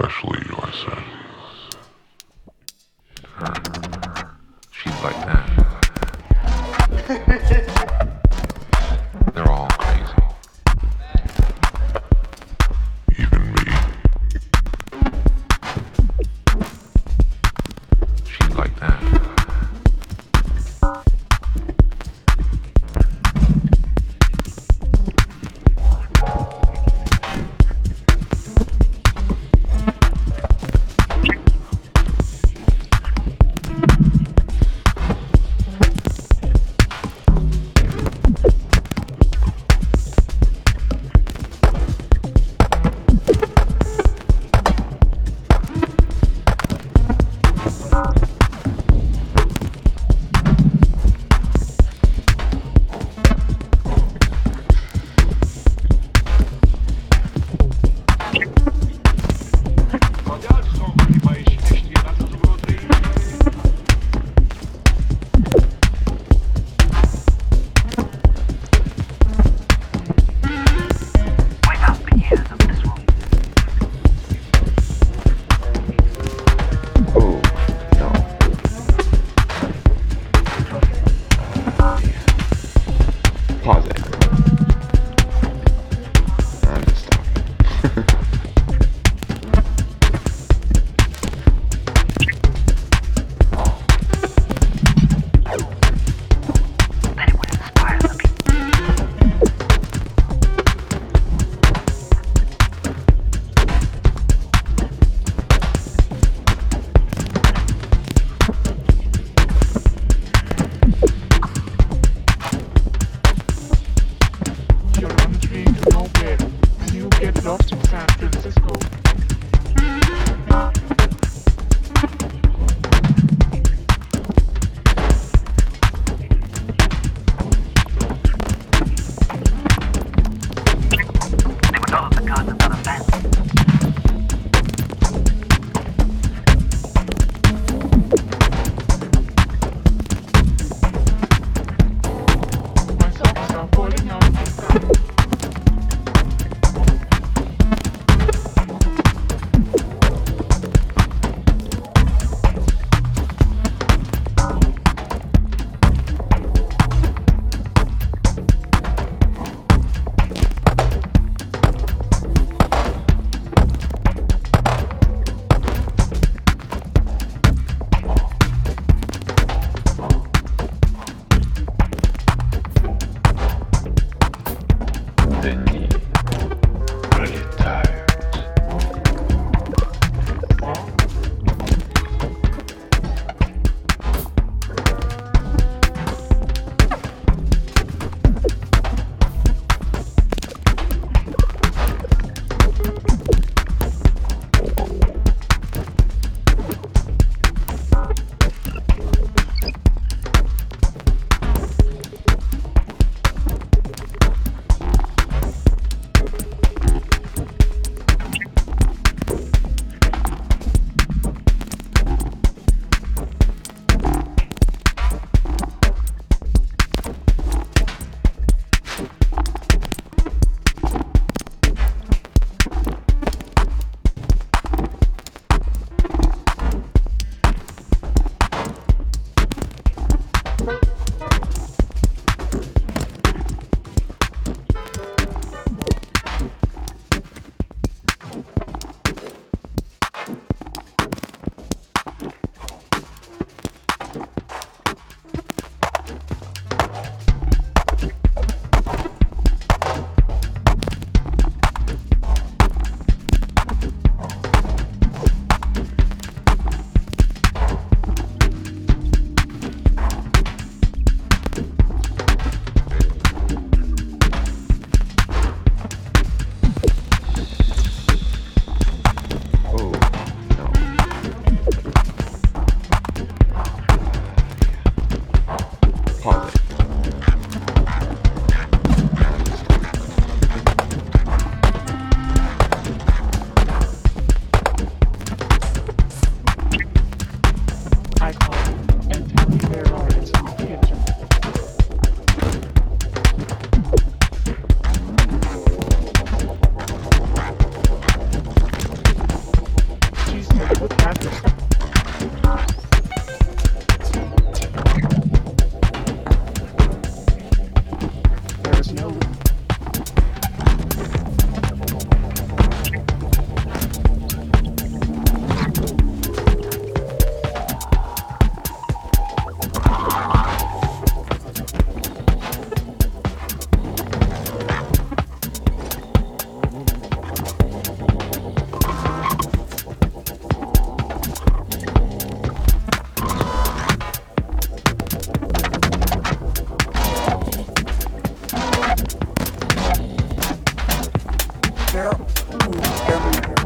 Especially you, I Chao. Food everywhere.